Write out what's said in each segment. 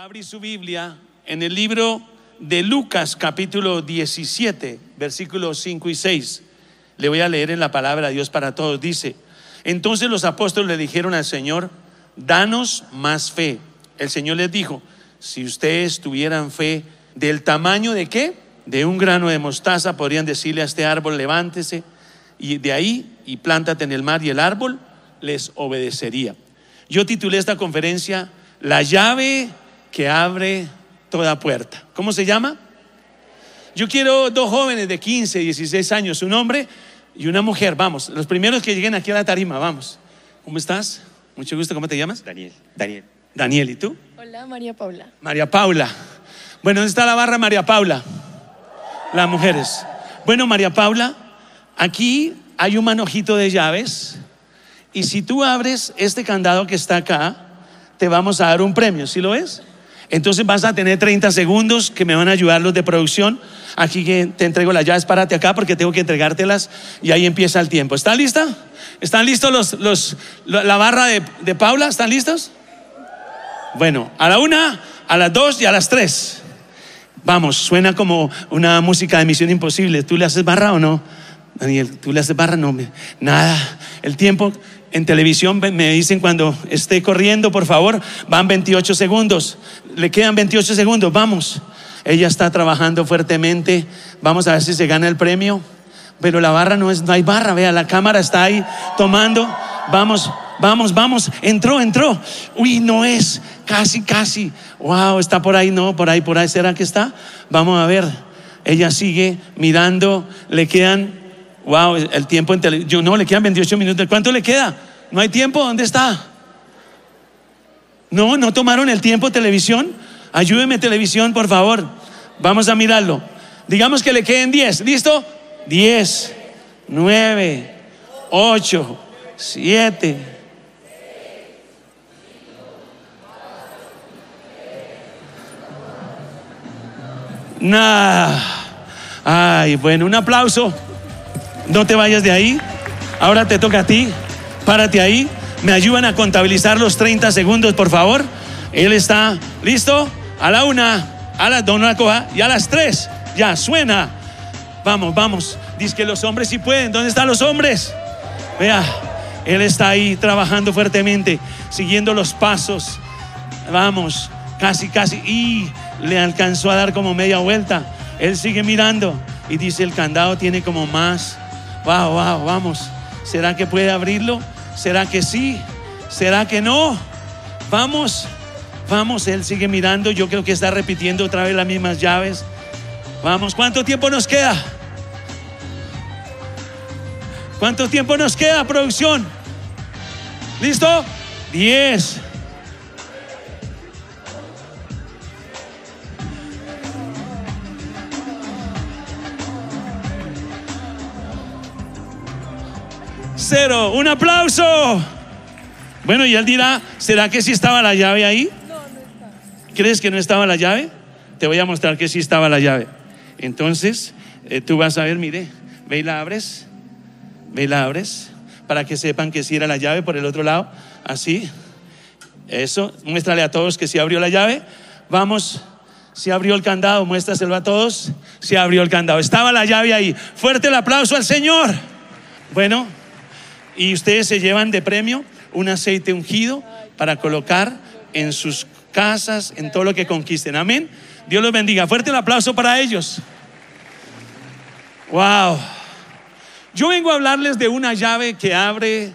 Va abrir su Biblia en el libro de Lucas capítulo 17, versículos 5 y 6. Le voy a leer en la palabra de Dios para todos. Dice, entonces los apóstoles le dijeron al Señor, danos más fe. El Señor les dijo, si ustedes tuvieran fe del tamaño de qué? De un grano de mostaza, podrían decirle a este árbol, levántese y de ahí y plántate en el mar y el árbol les obedecería. Yo titulé esta conferencia, La llave que abre toda puerta. ¿Cómo se llama? Yo quiero dos jóvenes de 15, 16 años, un hombre y una mujer. Vamos, los primeros que lleguen aquí a la tarima, vamos. ¿Cómo estás? Mucho gusto, ¿cómo te llamas? Daniel, Daniel. Daniel, ¿y tú? Hola, María Paula. María Paula. Bueno, ¿dónde está la barra María Paula? Las mujeres. Bueno, María Paula, aquí hay un manojito de llaves y si tú abres este candado que está acá, te vamos a dar un premio, ¿sí lo ves? Entonces vas a tener 30 segundos que me van a ayudar los de producción. Aquí te entrego las llaves, párate acá porque tengo que entregártelas y ahí empieza el tiempo. ¿Están lista? ¿Están listos los, los, la barra de, de Paula? ¿Están listos? Bueno, a la una, a las dos y a las tres. Vamos, suena como una música de Misión Imposible. ¿Tú le haces barra o no? Daniel, ¿tú le haces barra? No, nada. El tiempo en televisión me dicen cuando esté corriendo, por favor, van 28 segundos. Le quedan 28 segundos, vamos. Ella está trabajando fuertemente. Vamos a ver si se gana el premio. Pero la barra no es, no hay barra, vea, la cámara está ahí tomando. Vamos, vamos, vamos. Entró, entró. Uy, no es. Casi, casi. Wow, está por ahí, no, por ahí, por ahí. ¿Será que está? Vamos a ver. Ella sigue mirando. Le quedan Wow, el tiempo en televisión. No, le quedan 28 minutos. ¿Cuánto le queda? ¿No hay tiempo? ¿Dónde está? No, no tomaron el tiempo televisión. Ayúdeme televisión, por favor. Vamos a mirarlo. Digamos que le queden 10. ¿Listo? 10, 9, 8, 7. Nada. Ay, bueno, un aplauso. No te vayas de ahí. Ahora te toca a ti. Párate ahí. Me ayudan a contabilizar los 30 segundos, por favor. Él está listo. A la una, a las dos. Y a las tres, ya suena. Vamos, vamos. Dice que los hombres sí pueden. ¿Dónde están los hombres? Vea, él está ahí trabajando fuertemente, siguiendo los pasos. Vamos, casi, casi. Y le alcanzó a dar como media vuelta. Él sigue mirando y dice: el candado tiene como más Wow, wow, vamos. ¿Será que puede abrirlo? ¿Será que sí? ¿Será que no? Vamos, vamos, él sigue mirando. Yo creo que está repitiendo otra vez las mismas llaves. Vamos, ¿cuánto tiempo nos queda? ¿Cuánto tiempo nos queda, producción? ¿Listo? Diez. Un aplauso. Bueno, y él dirá, ¿será que sí estaba la llave ahí? ¿Crees que no estaba la llave? Te voy a mostrar que sí estaba la llave. Entonces, eh, tú vas a ver, mire, ve y la abres, ve y la abres, para que sepan que sí era la llave por el otro lado, así. Eso, muéstrale a todos que sí abrió la llave. Vamos, si abrió el candado, muéstraselo a todos. Si abrió el candado, estaba la llave ahí. Fuerte el aplauso al Señor. Bueno, y ustedes se llevan de premio un aceite ungido para colocar en sus casas, en todo lo que conquisten. Amén. Dios los bendiga. Fuerte el aplauso para ellos. Wow. Yo vengo a hablarles de una llave que abre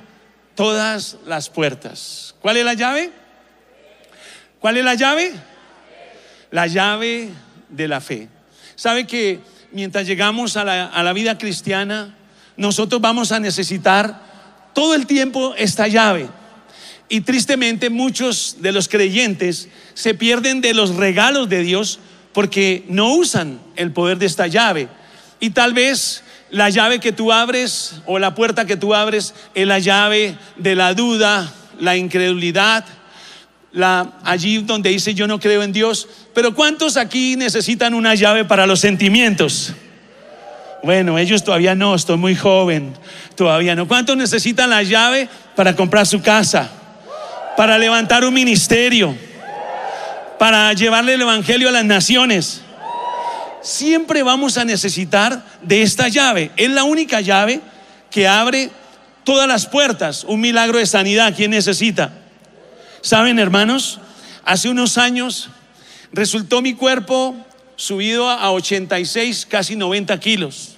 todas las puertas. ¿Cuál es la llave? ¿Cuál es la llave? La llave de la fe. ¿Sabe que mientras llegamos a la, a la vida cristiana, nosotros vamos a necesitar todo el tiempo esta llave. Y tristemente muchos de los creyentes se pierden de los regalos de Dios porque no usan el poder de esta llave. Y tal vez la llave que tú abres o la puerta que tú abres es la llave de la duda, la incredulidad, la, allí donde dice yo no creo en Dios. Pero ¿cuántos aquí necesitan una llave para los sentimientos? Bueno, ellos todavía no, estoy muy joven, todavía no. ¿Cuántos necesitan la llave para comprar su casa? Para levantar un ministerio, para llevarle el Evangelio a las naciones. Siempre vamos a necesitar de esta llave. Es la única llave que abre todas las puertas. Un milagro de sanidad, ¿quién necesita? ¿Saben, hermanos? Hace unos años resultó mi cuerpo subido a 86, casi 90 kilos.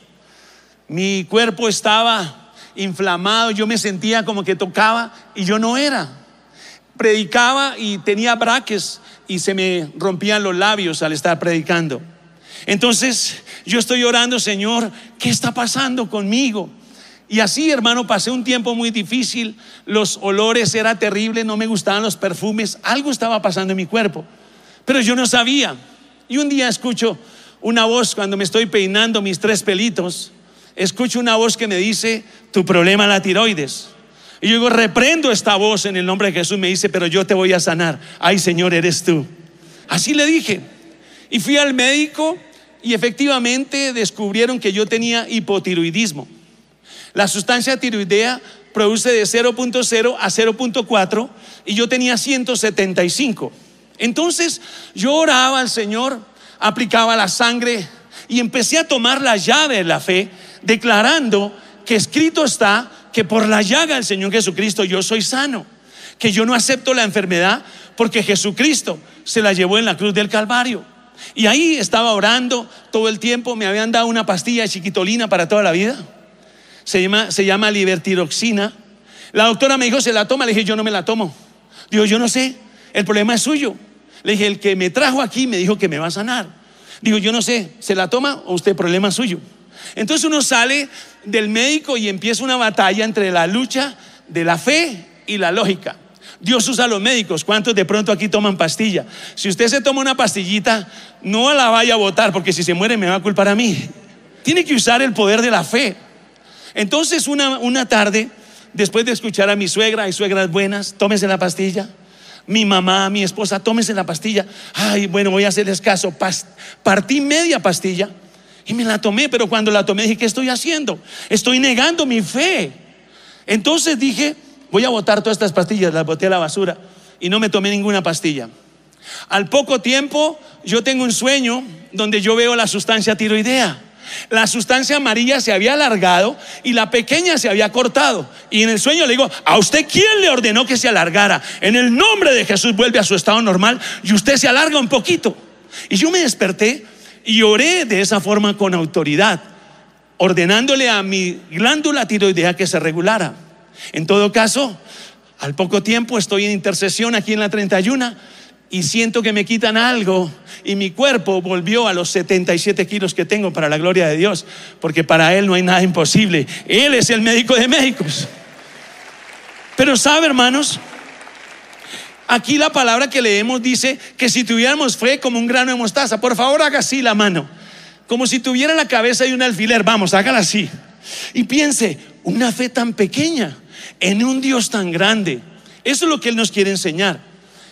Mi cuerpo estaba inflamado, yo me sentía como que tocaba y yo no era. Predicaba y tenía braques y se me rompían los labios al estar predicando. Entonces yo estoy orando, Señor, ¿qué está pasando conmigo? Y así, hermano, pasé un tiempo muy difícil, los olores era terrible, no me gustaban los perfumes, algo estaba pasando en mi cuerpo, pero yo no sabía. Y un día escucho una voz cuando me estoy peinando mis tres pelitos, escucho una voz que me dice, tu problema es la tiroides. Y yo digo, reprendo esta voz en el nombre de Jesús, me dice, pero yo te voy a sanar. Ay, Señor, eres tú. Así le dije. Y fui al médico y efectivamente descubrieron que yo tenía hipotiroidismo. La sustancia tiroidea produce de 0.0 a 0.4 y yo tenía 175. Entonces yo oraba al Señor, aplicaba la sangre y empecé a tomar la llave de la fe, declarando que escrito está que por la llaga del Señor Jesucristo yo soy sano, que yo no acepto la enfermedad porque Jesucristo se la llevó en la cruz del Calvario. Y ahí estaba orando todo el tiempo, me habían dado una pastilla de chiquitolina para toda la vida se llama, se llama libertiroxina. La doctora me dijo, ¿se la toma? Le dije, yo no me la tomo. Digo, yo no sé, el problema es suyo. Le dije, el que me trajo aquí me dijo que me va a sanar. Digo, yo no sé, ¿se la toma o usted problema suyo? Entonces uno sale del médico y empieza una batalla entre la lucha de la fe y la lógica. Dios usa los médicos. ¿Cuántos de pronto aquí toman pastilla? Si usted se toma una pastillita, no la vaya a botar porque si se muere me va a culpar a mí. Tiene que usar el poder de la fe. Entonces una, una tarde, después de escuchar a mi suegra, hay suegras buenas, tómese la pastilla. Mi mamá, mi esposa, tómese la pastilla. Ay, bueno, voy a hacerles caso. partí media pastilla y me la tomé, pero cuando la tomé dije, ¿qué estoy haciendo? Estoy negando mi fe. Entonces dije, voy a botar todas estas pastillas, las boté a la basura y no me tomé ninguna pastilla. Al poco tiempo yo tengo un sueño donde yo veo la sustancia tiroidea. La sustancia amarilla se había alargado y la pequeña se había cortado. Y en el sueño le digo, ¿a usted quién le ordenó que se alargara? En el nombre de Jesús vuelve a su estado normal y usted se alarga un poquito. Y yo me desperté y oré de esa forma con autoridad, ordenándole a mi glándula tiroidea que se regulara. En todo caso, al poco tiempo estoy en intercesión aquí en la 31 y siento que me quitan algo y mi cuerpo volvió a los 77 kilos que tengo para la gloria de Dios, porque para Él no hay nada imposible. Él es el médico de médicos. Pero sabe, hermanos, aquí la palabra que leemos dice que si tuviéramos fe como un grano de mostaza, por favor haga así la mano, como si tuviera la cabeza de un alfiler, vamos, hágala así. Y piense, una fe tan pequeña en un Dios tan grande. Eso es lo que Él nos quiere enseñar.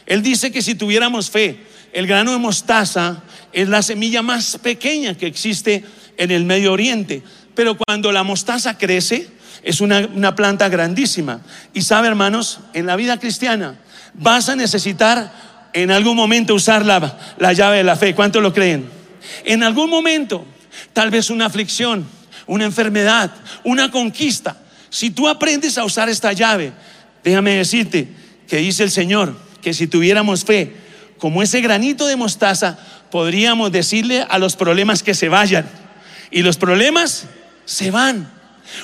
Él dice que si tuviéramos fe, el grano de mostaza es la semilla más pequeña que existe en el Medio Oriente. Pero cuando la mostaza crece, es una, planta grandísima. Y sabe, hermanos, en la vida cristiana vas a necesitar en algún momento usar la, la llave de la fe. ¿Cuánto lo creen? En algún momento, tal vez una aflicción, una enfermedad, una conquista. Si tú aprendes a usar esta llave, déjame decirte que dice el Señor, que si tuviéramos fe, como ese granito de mostaza, podríamos decirle a los problemas que se vayan. Y los problemas se van.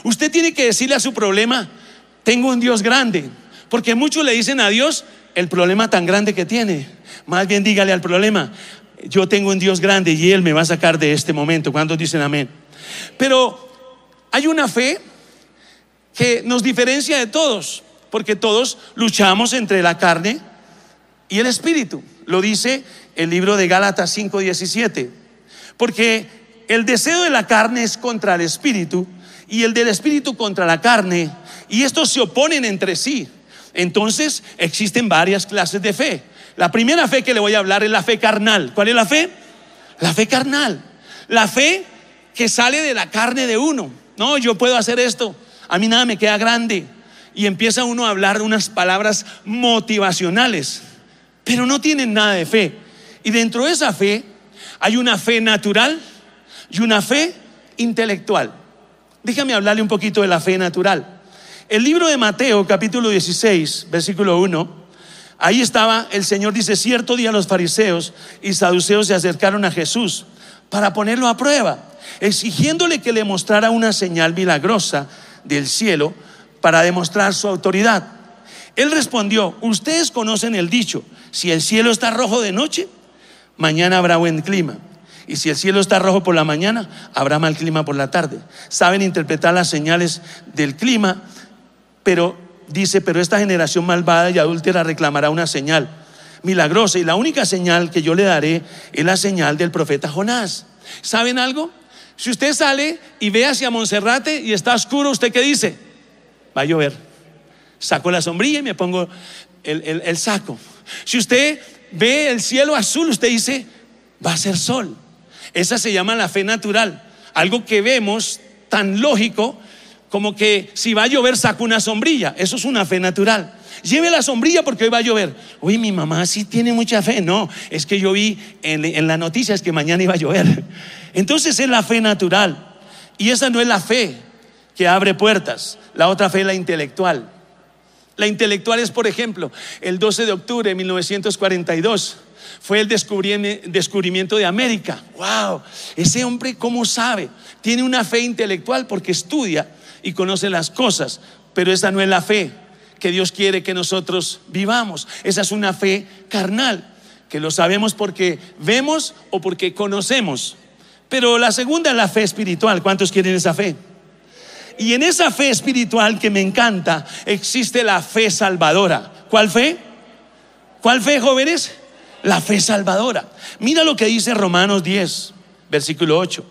Usted tiene que decirle a su problema, tengo un Dios grande. Porque muchos le dicen a Dios el problema tan grande que tiene. Más bien dígale al problema, yo tengo un Dios grande y Él me va a sacar de este momento. ¿Cuántos dicen amén? Pero hay una fe que nos diferencia de todos, porque todos luchamos entre la carne y el espíritu. Lo dice el libro de Gálatas 5:17. Porque el deseo de la carne es contra el espíritu y el del espíritu contra la carne. Y estos se oponen entre sí. Entonces existen varias clases de fe. La primera fe que le voy a hablar es la fe carnal. ¿Cuál es la fe? La fe carnal. La fe que sale de la carne de uno. No, yo puedo hacer esto. A mí nada me queda grande. Y empieza uno a hablar unas palabras motivacionales pero no tienen nada de fe. Y dentro de esa fe hay una fe natural y una fe intelectual. Déjame hablarle un poquito de la fe natural. El libro de Mateo, capítulo 16, versículo 1, ahí estaba, el Señor dice, cierto día los fariseos y saduceos se acercaron a Jesús para ponerlo a prueba, exigiéndole que le mostrara una señal milagrosa del cielo para demostrar su autoridad. Él respondió, ustedes conocen el dicho, si el cielo está rojo de noche, mañana habrá buen clima. Y si el cielo está rojo por la mañana, habrá mal clima por la tarde. Saben interpretar las señales del clima, pero dice, pero esta generación malvada y adúltera reclamará una señal milagrosa. Y la única señal que yo le daré es la señal del profeta Jonás. ¿Saben algo? Si usted sale y ve hacia Monserrate y está oscuro, ¿usted qué dice? Va a llover. Saco la sombrilla y me pongo el, el saco. Si usted ve el cielo azul, usted dice, va a ser sol. Esa se llama la fe natural. Algo que vemos tan lógico como que si va a llover saco una sombrilla. Eso es una fe natural. Lleve la sombrilla porque hoy va a llover. Uy, mi mamá sí tiene mucha fe. No, es que yo vi en, en las noticias que mañana iba a llover. Entonces es la fe natural. Y esa no es la fe que abre puertas. La otra fe es la intelectual. La intelectual es, por ejemplo, el 12 de octubre de 1942 fue el descubrimiento de América. ¡Wow! Ese hombre, ¿cómo sabe? Tiene una fe intelectual porque estudia y conoce las cosas, pero esa no es la fe que Dios quiere que nosotros vivamos. Esa es una fe carnal, que lo sabemos porque vemos o porque conocemos. Pero la segunda es la fe espiritual. ¿Cuántos quieren esa fe? Y en esa fe espiritual que me encanta existe la fe salvadora. ¿Cuál fe? ¿Cuál fe, jóvenes? La fe salvadora. Mira lo que dice Romanos 10, versículo 8.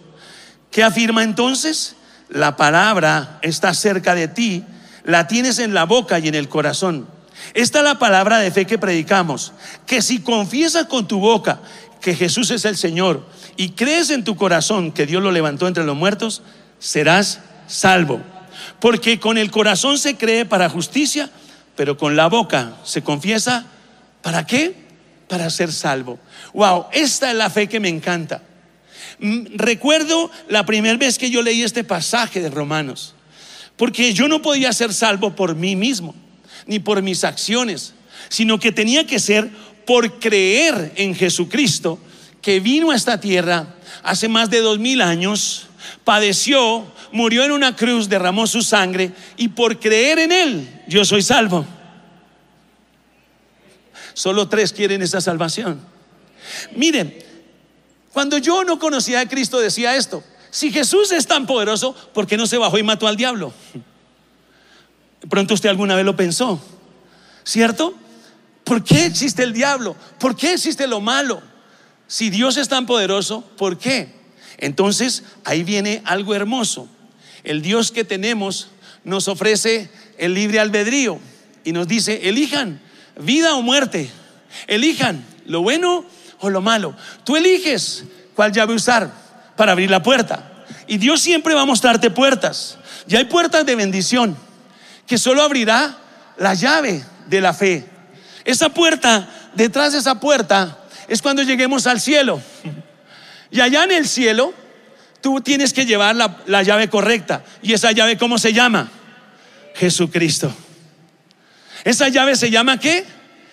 ¿Qué afirma entonces? La palabra está cerca de ti la tienes en la boca y en el corazón. Esta es la palabra de fe que predicamos, que si confiesas con tu boca que Jesús es el Señor y crees en tu corazón que Dios lo levantó entre los muertos, serás salvo. Porque con el corazón se cree para justicia, pero con la boca se confiesa para qué? Para ser salvo. Wow, esta es la fe que me encanta. Mm, recuerdo la primera vez que yo leí este pasaje de Romanos. Porque yo no podía ser salvo por mí mismo, ni por mis acciones, sino que tenía que ser por creer en Jesucristo, que vino a esta tierra hace más de dos mil años, padeció, murió en una cruz, derramó su sangre, y por creer en Él, yo soy salvo. Solo tres quieren esa salvación. Miren, cuando yo no conocía a Cristo decía esto, si Jesús es tan poderoso, ¿por qué no se bajó y mató al diablo? pronto usted alguna vez lo pensó, ¿cierto? ¿Por qué existe el diablo? ¿Por qué existe lo malo? Si Dios es tan poderoso, ¿por qué? Entonces ahí viene algo hermoso. El Dios que tenemos nos ofrece el libre albedrío y nos dice, elijan vida o muerte, elijan lo bueno o lo malo. Tú eliges cuál llave usar para abrir la puerta. Y Dios siempre va a mostrarte puertas. Y hay puertas de bendición que solo abrirá la llave de la fe. Esa puerta, detrás de esa puerta, es cuando lleguemos al cielo. Y allá en el cielo, tú tienes que llevar la, la llave correcta. ¿Y esa llave cómo se llama? Jesucristo. Esa llave se llama qué?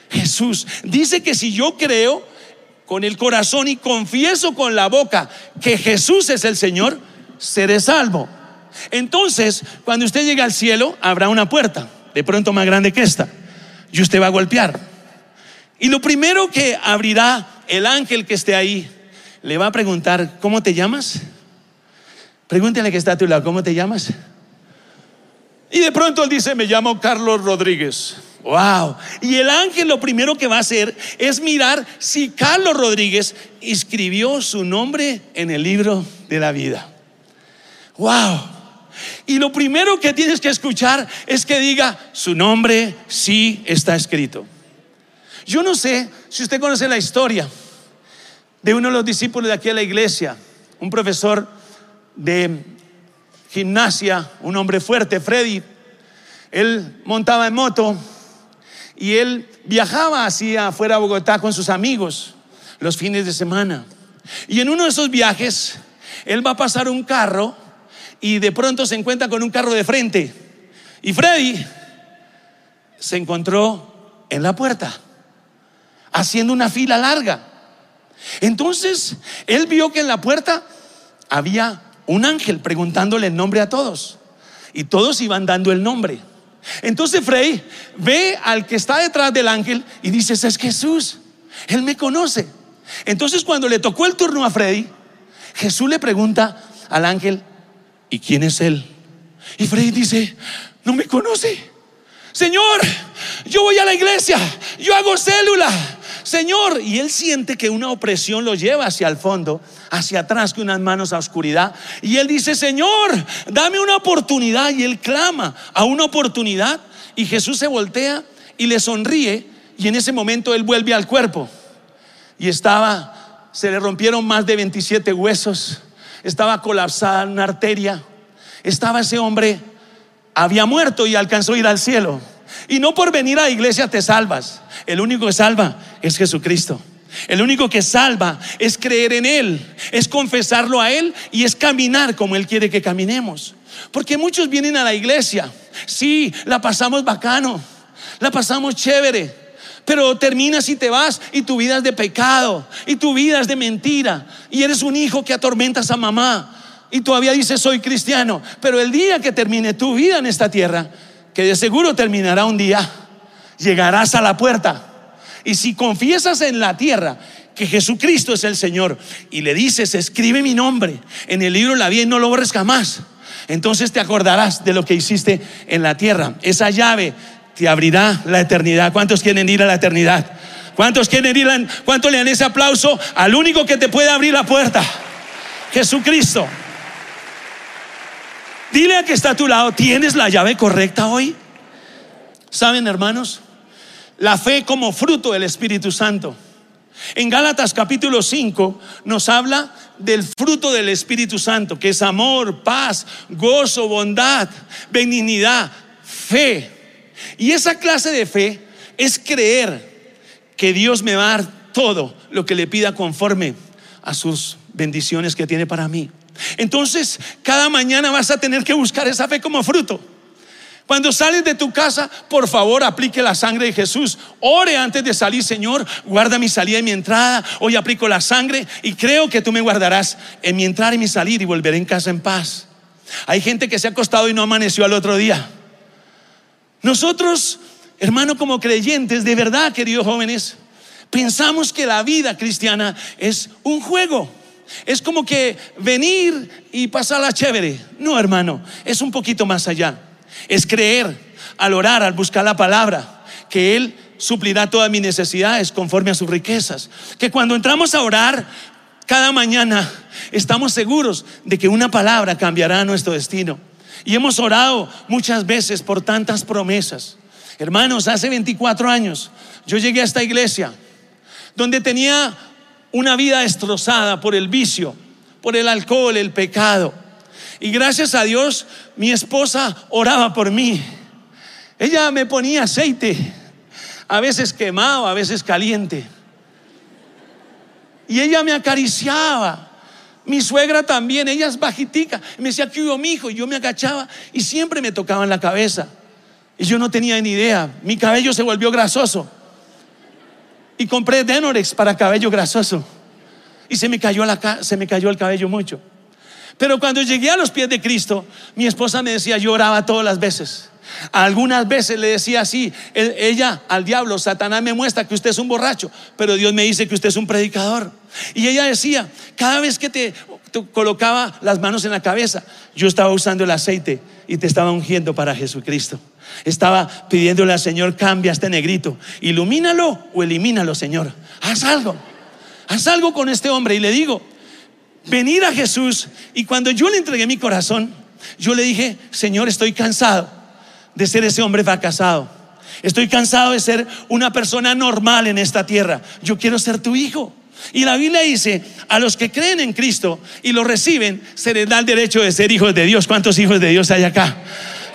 Jesús. Dice que si yo creo, con el corazón y confieso con la boca que Jesús es el Señor, seré salvo. Entonces, cuando usted llegue al cielo, habrá una puerta, de pronto más grande que esta, y usted va a golpear. Y lo primero que abrirá el ángel que esté ahí, le va a preguntar, ¿cómo te llamas? Pregúntele que está a tu lado, ¿cómo te llamas? Y de pronto él dice, me llamo Carlos Rodríguez. Wow. Y el ángel lo primero que va a hacer es mirar si Carlos Rodríguez escribió su nombre en el libro de la vida. Wow. Y lo primero que tienes que escuchar es que diga, su nombre sí está escrito. Yo no sé si usted conoce la historia de uno de los discípulos de aquí a la iglesia, un profesor de gimnasia, un hombre fuerte, Freddy. Él montaba en moto y él viajaba hacia afuera de Bogotá con sus amigos los fines de semana. Y en uno de esos viajes, él va a pasar un carro y de pronto se encuentra con un carro de frente. Y Freddy se encontró en la puerta, haciendo una fila larga. Entonces, él vio que en la puerta había un ángel preguntándole el nombre a todos. Y todos iban dando el nombre. Entonces Freddy ve al que está detrás del ángel y dice, es Jesús. Él me conoce. Entonces cuando le tocó el turno a Freddy, Jesús le pregunta al ángel, ¿y quién es él? Y Freddy dice, no me conoce. Señor, yo voy a la iglesia, yo hago célula. Señor, y él siente que una opresión lo lleva hacia el fondo, hacia atrás, que unas manos a oscuridad. Y él dice, Señor, dame una oportunidad. Y él clama a una oportunidad. Y Jesús se voltea y le sonríe. Y en ese momento él vuelve al cuerpo y estaba, se le rompieron más de 27 huesos, estaba colapsada una arteria, estaba ese hombre, había muerto y alcanzó a ir al cielo. Y no por venir a la iglesia te salvas, el único que salva es Jesucristo. El único que salva es creer en Él, es confesarlo a Él y es caminar como Él quiere que caminemos. Porque muchos vienen a la iglesia, sí, la pasamos bacano, la pasamos chévere, pero terminas y te vas y tu vida es de pecado y tu vida es de mentira y eres un hijo que atormentas a mamá y todavía dices soy cristiano, pero el día que termine tu vida en esta tierra, que de seguro terminará un día, llegarás a la puerta y si confiesas en la tierra que Jesucristo es el Señor y le dices, escribe mi nombre en el libro de la vida y no lo borres jamás, entonces te acordarás de lo que hiciste en la tierra. Esa llave te abrirá la eternidad. ¿Cuántos quieren ir a la eternidad? ¿Cuántos quieren ir? A, ¿Cuántos le dan ese aplauso al único que te puede abrir la puerta? Jesucristo. Dile a que está a tu lado, ¿tienes la llave correcta hoy? ¿Saben, hermanos? La fe como fruto del Espíritu Santo. En Gálatas capítulo 5 nos habla del fruto del Espíritu Santo, que es amor, paz, gozo, bondad, benignidad, fe, y esa clase de fe es creer que Dios me va a dar todo lo que le pida conforme a sus bendiciones que tiene para mí. Entonces, cada mañana vas a tener que buscar esa fe como fruto. Cuando sales de tu casa, por favor, aplique la sangre de Jesús. Ore antes de salir, Señor, guarda mi salida y mi entrada. Hoy aplico la sangre y creo que tú me guardarás en mi entrada y mi salir y volveré en casa en paz. Hay gente que se ha acostado y no amaneció al otro día. Nosotros, hermano, como creyentes, de verdad, queridos jóvenes, pensamos que la vida cristiana es un juego. Es como que venir y pasarla chévere. No, hermano, es un poquito más allá. Es creer al orar, al buscar la palabra, que Él suplirá todas mis necesidades conforme a sus riquezas. Que cuando entramos a orar cada mañana, estamos seguros de que una palabra cambiará nuestro destino. Y hemos orado muchas veces por tantas promesas. Hermanos, hace 24 años yo llegué a esta iglesia donde tenía una vida destrozada por el vicio, por el alcohol, el pecado. Y gracias a Dios mi esposa oraba por mí. Ella me ponía aceite, a veces quemado, a veces caliente. Y ella me acariciaba. Mi suegra también, ella es bajitica. Me decía, ¿qué hubo mi hijo? Y yo me agachaba y siempre me tocaba en la cabeza. Y yo no tenía ni idea. Mi cabello se volvió grasoso. Y compré Denorex para cabello grasoso. Y se me cayó, la, se me cayó el cabello mucho. Pero cuando llegué a los pies de Cristo, mi esposa me decía, yo oraba todas las veces. Algunas veces le decía así, ella al diablo, Satanás me muestra que usted es un borracho, pero Dios me dice que usted es un predicador. Y ella decía, cada vez que te, colocaba las manos en la cabeza, yo estaba usando el aceite y te estaba ungiendo para Jesucristo. Estaba pidiéndole al Señor, cambia este negrito, ilumínalo o elimínalo, Señor. Haz algo, haz algo con este hombre. Y le digo, venir a Jesús. Y cuando yo le entregué mi corazón, yo le dije, Señor, estoy cansado de ser ese hombre fracasado. Estoy cansado de ser una persona normal en esta tierra. Yo quiero ser tu hijo. Y la Biblia dice, a los que creen en Cristo y lo reciben, se les da el derecho de ser hijos de Dios. ¿Cuántos hijos de Dios hay acá?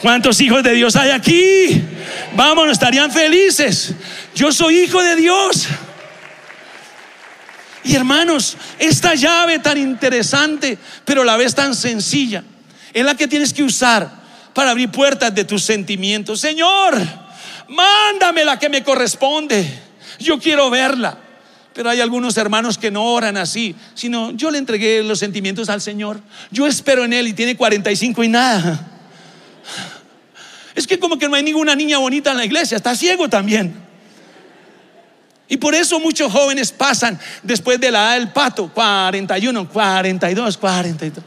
¿Cuántos hijos de Dios hay aquí? Vamos, estarían felices. Yo soy hijo de Dios. Y hermanos, esta llave tan interesante, pero a la vez tan sencilla, es la que tienes que usar para abrir puertas de tus sentimientos. Señor, mándame la que me corresponde. Yo quiero verla. Pero hay algunos hermanos que no oran así, sino yo le entregué los sentimientos al Señor. Yo espero en Él y tiene 45 y nada. Es que como que no hay ninguna niña bonita en la iglesia, está ciego también. Y por eso muchos jóvenes pasan después de la edad del pato, 41, 42, 42.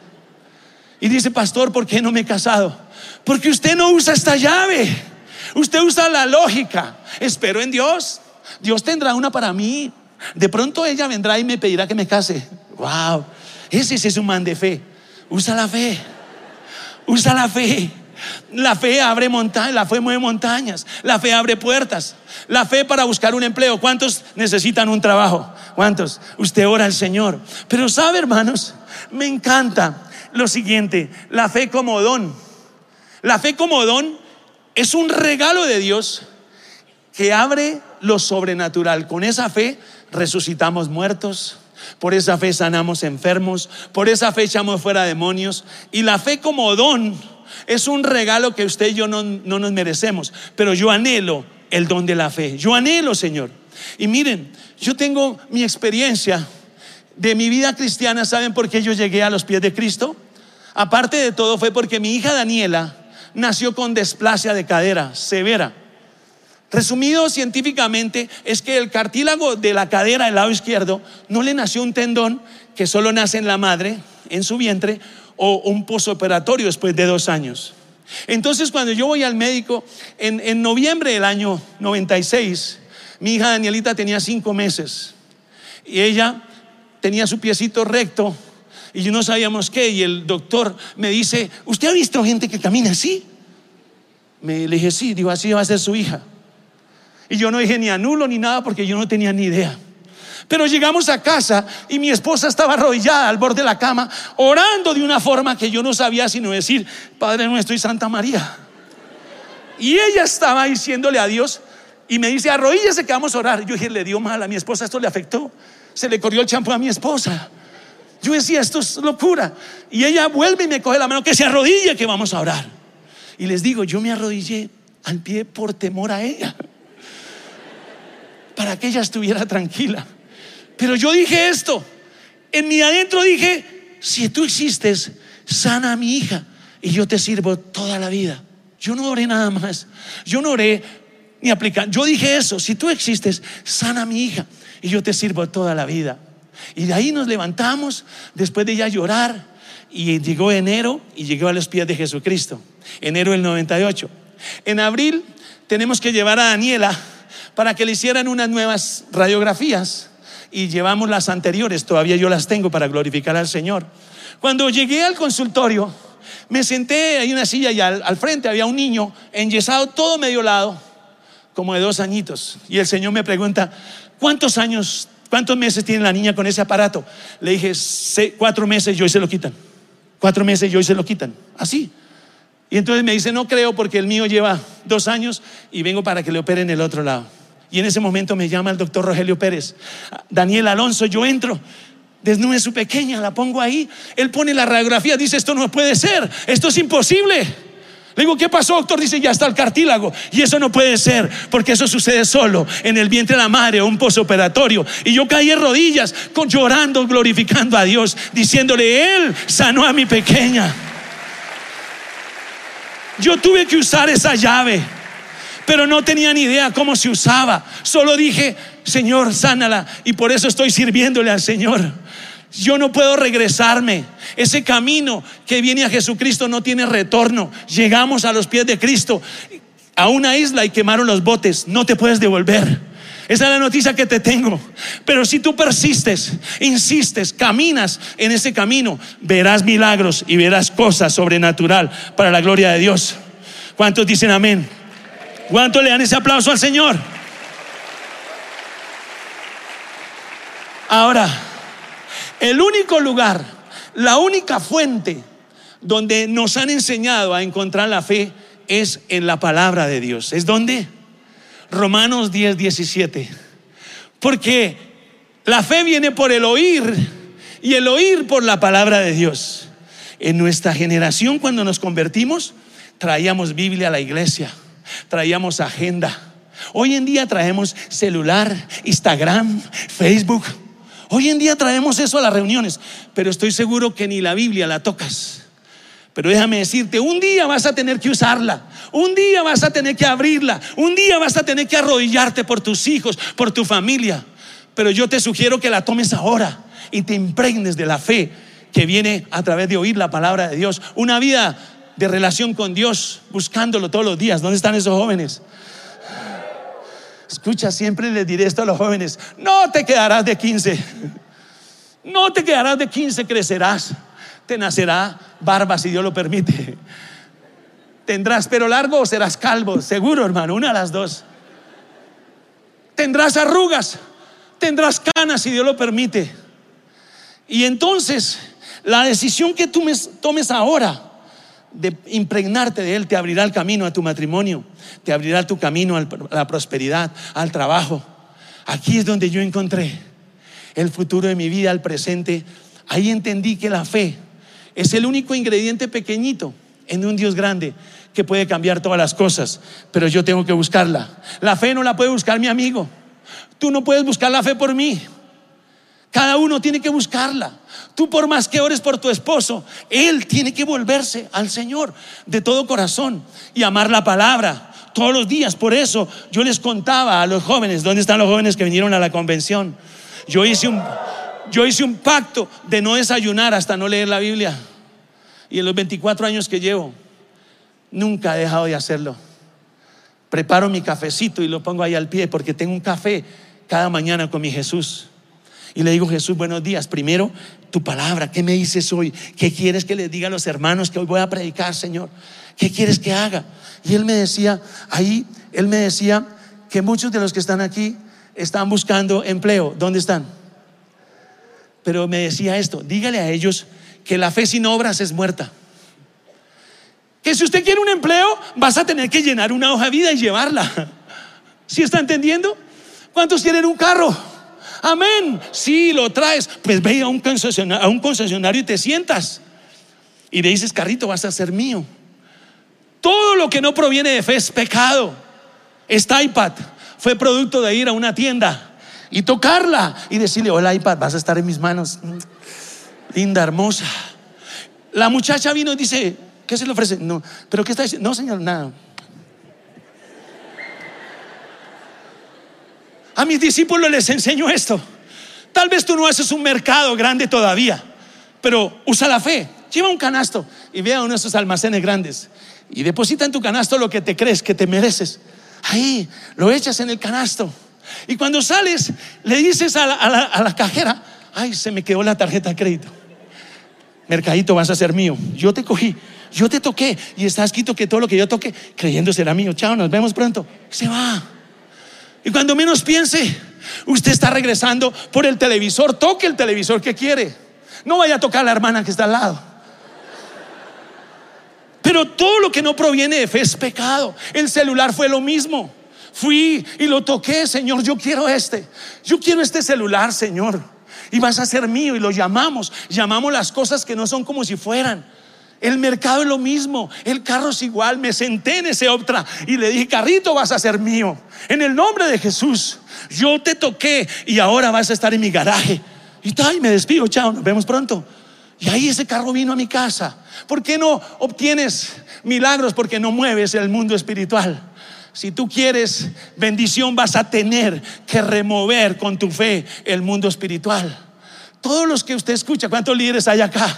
Y dice, pastor, ¿por qué no me he casado? Porque usted no usa esta llave. Usted usa la lógica. Espero en Dios. Dios tendrá una para mí. De pronto ella vendrá y me pedirá que me case. Wow. Ese es un man de fe. Usa la fe. Usa la fe. La fe abre montañas, la fe mueve montañas, la fe abre puertas, la fe para buscar un empleo. ¿Cuántos necesitan un trabajo? ¿Cuántos? Usted ora al Señor. Pero sabe, hermanos, me encanta lo siguiente, la fe como don. La fe como don es un regalo de Dios que abre lo sobrenatural. Con esa fe resucitamos muertos, por esa fe sanamos enfermos, por esa fe echamos fuera demonios. Y la fe como don es un regalo que usted y yo no, nos merecemos, pero yo anhelo el don de la fe. Yo anhelo, Señor. Y miren, yo tengo mi experiencia de mi vida cristiana. ¿Saben por qué yo llegué a los pies de Cristo? Aparte de todo fue porque mi hija Daniela nació con desplasia de cadera severa. Resumido científicamente es que el cartílago de la cadera del lado izquierdo no le nació un tendón que solo nace en la madre, en su vientre, o un posoperatorio después de dos años. Entonces cuando yo voy al médico, en, noviembre del año 96, mi hija Danielita tenía cinco meses y ella tenía su piecito recto y yo no sabíamos qué y el doctor me dice, ¿usted ha visto gente que camina así? Me le dije, sí, digo, así va a ser su hija. Y yo no dije ni anulo ni nada porque yo no tenía ni idea. Pero llegamos a casa y mi esposa estaba arrodillada al borde de la cama, orando de una forma que yo no sabía sino decir, Padre nuestro y Santa María. Y ella estaba diciéndole a Dios y me dice, arrodíllese que vamos a orar. Yo dije, le dio mal a mi esposa, esto le afectó. Se le corrió el champú a mi esposa. Yo decía, esto es locura. Y ella vuelve y me coge la mano, que se arrodille, que vamos a orar. Y les digo, yo me arrodillé al pie por temor a ella, para que ella estuviera tranquila. Pero yo dije esto, en mi adentro dije, si tú existes, sana a mi hija y yo te sirvo toda la vida. Yo no oré nada más, yo no oré ni aplicar. Yo dije eso, si tú existes, sana a mi hija y yo te sirvo toda la vida. Y de ahí nos levantamos después de ya llorar y llegó enero y llegó a los pies de Jesucristo, enero del 98. En abril tenemos que llevar a Daniela para que le hicieran unas nuevas radiografías y llevamos las anteriores, todavía yo las tengo para glorificar al Señor. Cuando llegué al consultorio, me senté en una silla y al, frente había un niño enyesado todo medio lado, como de dos añitos. Y el Señor me pregunta, ¿cuántos años, cuántos meses tiene la niña con ese aparato? Le dije, cuatro meses y hoy se lo quitan. Cuatro meses y hoy se lo quitan. Así. Y entonces me dice, no creo porque el mío lleva dos años y vengo para que le operen el otro lado. Y en ese momento me llama el doctor Rogelio Pérez. Daniel Alonso, yo entro, desnude su pequeña, la pongo ahí. Él pone la radiografía, dice, esto no puede ser, esto es imposible. Le digo, ¿qué pasó, doctor? Dice, ya está el cartílago. Y eso no puede ser, porque eso sucede solo en el vientre de la madre o un posoperatorio. Y yo caí en rodillas, llorando, glorificando a Dios, diciéndole, Él sanó a mi pequeña. Yo tuve que usar esa llave pero no tenía ni idea cómo se usaba. Solo dije, Señor, sánala. Y por eso estoy sirviéndole al Señor. Yo no puedo regresarme. Ese camino que viene a Jesucristo no tiene retorno. Llegamos a los pies de Cristo, a una isla y quemaron los botes. No te puedes devolver. Esa es la noticia que te tengo. Pero si tú persistes, insistes, caminas en ese camino, verás milagros y verás cosas sobrenatural para la gloria de Dios. ¿Cuántos dicen amén? ¿Cuánto le dan ese aplauso al Señor? Ahora, el único lugar, la única fuente donde nos han enseñado a encontrar la fe es en la palabra de Dios. ¿Es donde? Romanos 10, 17. Porque La fe viene por el oír y el oír por la palabra de Dios. En nuestra generación, cuando nos convertimos, traíamos Biblia a la iglesia, traíamos agenda. Hoy en día traemos celular, Instagram, Facebook. Hoy en día traemos eso a las reuniones, pero estoy seguro que ni la Biblia la tocas. Pero déjame decirte, un día vas a tener que usarla, un día vas a tener que abrirla, un día vas a tener que arrodillarte por tus hijos, por tu familia. Pero yo te sugiero que la tomes ahora y te impregnes de la fe que viene a través de oír la palabra de Dios. Una vida de relación con Dios, buscándolo todos los días. ¿Dónde están esos jóvenes? Escucha, siempre les diré esto a los jóvenes, no te quedarás de 15, no te quedarás de 15, crecerás, te nacerá barba si Dios lo permite. Tendrás pelo largo o serás calvo, seguro hermano, una de las dos. Tendrás arrugas, tendrás canas si Dios lo permite. Y entonces, la decisión que tú tomes ahora de impregnarte de Él te abrirá el camino a tu matrimonio, te abrirá tu camino a la prosperidad, al trabajo. Aquí es donde yo encontré el futuro de mi vida, el presente. Ahí entendí que la fe es el único ingrediente pequeñito en un Dios grande que puede cambiar todas las cosas, pero yo tengo que buscarla. La fe no la puede buscar mi amigo. Tú no puedes buscar la fe por mí. Cada uno tiene que buscarla. Tú por más que ores por tu esposo, él tiene que volverse al Señor de todo corazón y amar la palabra todos los días. Por eso yo les contaba a los jóvenes, ¿dónde están los jóvenes que vinieron a la convención? Yo hice un, yo hice un pacto de no desayunar hasta no leer la Biblia. Y en los 24 años que llevo, nunca he dejado de hacerlo. Preparo mi cafecito y lo pongo ahí al pie porque tengo un café cada mañana con mi Jesús. Y le digo, Jesús, buenos días. Primero, tu palabra, ¿qué me dices hoy? ¿Qué quieres que le diga a los hermanos que hoy voy a predicar, Señor? ¿Qué quieres que haga? Y él me decía, ahí, él me decía que muchos de los que están aquí están buscando empleo. ¿Dónde están? Pero me decía esto, dígale a ellos que la fe sin obras es muerta. Que si usted quiere un empleo, vas a tener que llenar una hoja de vida y llevarla. ¿Sí está entendiendo? ¿Cuántos quieren un carro? Amén. Si lo traes, pues ve a un, concesionario, a un concesionario y te sientas. Y le dices, carrito, vas a ser mío. Todo lo que no proviene de fe es pecado. Este iPad fue producto de ir a una tienda y tocarla y decirle, hola iPad, vas a estar en mis manos. Linda, hermosa. La muchacha vino y dice, ¿qué se le ofrece? No, pero ¿qué está diciendo? No, señor, nada. A mis discípulos les enseño esto. Tal vez tú no haces un mercado grande todavía, pero usa la fe. Lleva un canasto y ve a uno de esos almacenes grandes y deposita en tu canasto lo que te crees que te mereces. Ahí lo echas en el canasto. Y cuando sales, le dices a la, cajera, ay, se me quedó la tarjeta de crédito. Mercadito, vas a ser mío. Yo te cogí, yo te toqué y está escrito que todo lo que yo toque, creyendo será mío. Chao, nos vemos pronto. Se va. Y cuando menos piense, usted está regresando por el televisor, toque el televisor que quiere. No vaya a tocar a la hermana que está al lado. Pero todo lo que no proviene de fe es pecado. El celular fue lo mismo. Fui y lo toqué, Señor, yo quiero este. Yo quiero este celular, Señor. Y vas a ser mío y lo llamamos. Llamamos las cosas que no son como si fueran. El mercado es lo mismo, el carro es igual. Me senté en ese Optra y le dije, carrito, vas a ser mío. En el nombre de Jesús, yo te toqué y ahora vas a estar en mi garaje. Y tal, me despido, chao, nos vemos pronto. Y ahí ese carro vino a mi casa. ¿Por qué no obtienes milagros? Porque no mueves el mundo espiritual. Si tú quieres bendición, vas a tener que remover con tu fe el mundo espiritual. Todos los que usted escucha, ¿cuántos líderes hay acá?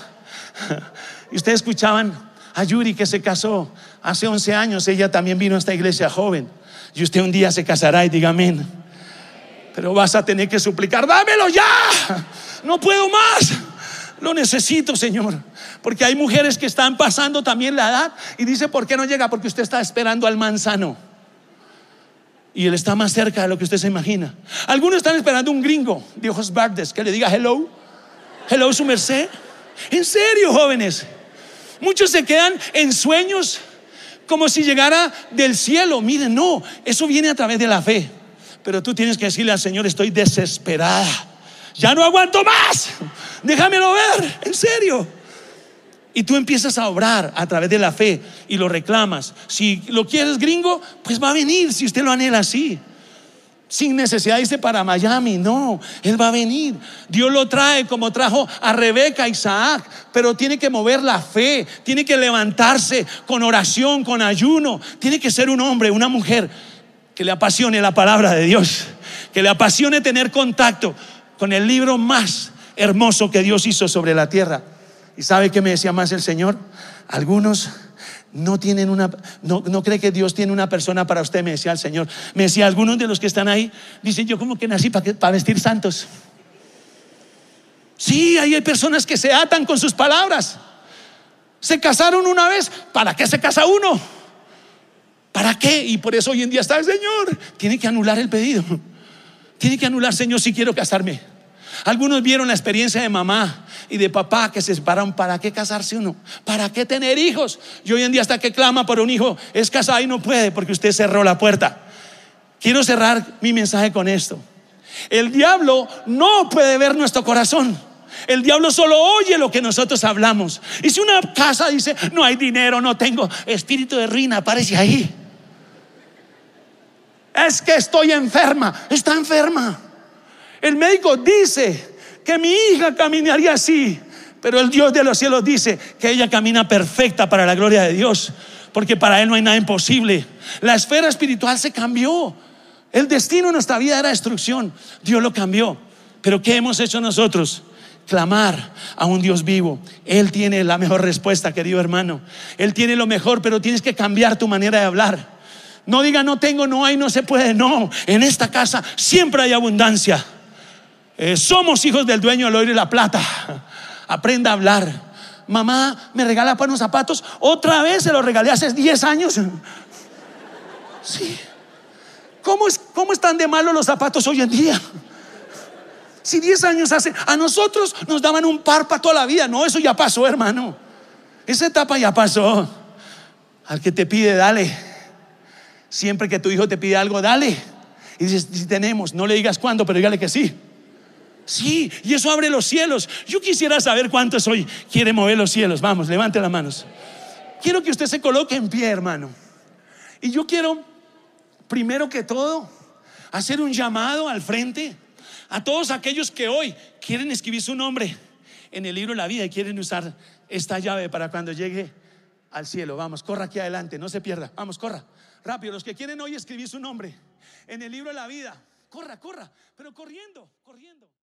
Y ustedes escuchaban a Yuri que se casó hace 11 años, ella también vino a esta iglesia joven. Y usted un día se casará y diga amén. Pero vas a tener que suplicar, dámelo ya. No puedo más. Lo necesito, Señor. Porque hay mujeres que están pasando también la edad y dice, ¿por qué no llega? Porque usted está esperando al manzano. Y él está más cerca de lo que usted se imagina. Algunos están esperando un gringo de ojos verdes que le diga hello. Hello, su merced. En serio, jóvenes. Muchos se quedan en sueños como si llegara del cielo. Miren, no, eso viene a través de la fe. Pero tú tienes que decirle al Señor, estoy desesperada Ya no aguanto más. Déjamelo ver, en serio. Y tú empiezas a obrar a través de la fe y lo reclamas. Si lo quieres gringo, pues va a venir si usted lo anhela así. Sin necesidad de irse para Miami, no, Él va a venir. Dios lo trae como trajo a Rebeca, Isaac, pero tiene que mover la fe, tiene que levantarse con oración, con ayuno, tiene que ser un hombre, una mujer que le apasione la palabra de Dios, que le apasione tener contacto con el libro más hermoso que Dios hizo sobre la tierra. ¿Y sabe qué me decía más el Señor? Algunos no tienen una, no, no cree que Dios tiene una persona para usted, me decía el Señor. Me decía, algunos de los que están ahí, dicen, yo como que nací para, vestir santos. Sí, ahí hay personas que se atan con sus palabras. Se casaron una vez, ¿para qué se casa uno? ¿Para qué? Y por eso hoy en día está el Señor. Tiene que anular el pedido. Tiene que anular, Señor, si quiero casarme. Algunos vieron la experiencia de mamá y de papá que se separaron. ¿Para qué casarse uno? ¿Para qué tener hijos? Y hoy en día hasta que clama por un hijo es casado y no puede porque usted cerró la puerta. Quiero cerrar mi mensaje con esto. El diablo no puede ver nuestro corazón. El diablo solo oye lo que nosotros hablamos. Y si una casa dice, no hay dinero, no tengo, espíritu de ruina aparece ahí. Es que estoy enferma, está enferma. El médico dice que mi hija caminaría así, pero el Dios de los cielos dice que ella camina perfecta para la gloria de Dios, porque para Él no hay nada imposible. La esfera espiritual se cambió. El destino de nuestra vida era destrucción. Dios lo cambió. Pero ¿qué hemos hecho nosotros? Clamar a un Dios vivo. Él tiene la mejor respuesta, querido hermano. Él tiene lo mejor, pero tienes que cambiar tu manera de hablar. No diga no tengo, no hay, no se puede. No, en esta casa siempre hay abundancia. Eh, somos hijos del dueño del oro y la plata. Aprenda a hablar. Mamá, ¿me regala para unos zapatos? Otra vez se los regalé hace 10 años. Sí. ¿Cómo, es, ¿Cómo están de malo los zapatos hoy en día? Si 10 años hace, a nosotros nos daban un par para toda la vida. No, eso ya pasó, hermano. Esa etapa ya pasó. Al que te pide, dale. Siempre que tu hijo te pide algo, dale. Y dices, si tenemos, no le digas cuándo, pero dígale que sí. Sí, y eso abre los cielos. Yo quisiera saber cuántos hoy quiere mover los cielos. Vamos, levante las manos. Quiero que usted se coloque en pie, hermano. Y yo quiero, primero que todo, hacer un llamado al frente a todos aquellos que hoy quieren escribir su nombre en el libro de la vida y quieren usar esta llave para cuando llegue al cielo. Vamos, corra aquí adelante, no se pierda. Vamos, corra. Rápido, los que quieren hoy escribir su nombre en el libro de la vida. Corra, corra, pero corriendo, corriendo.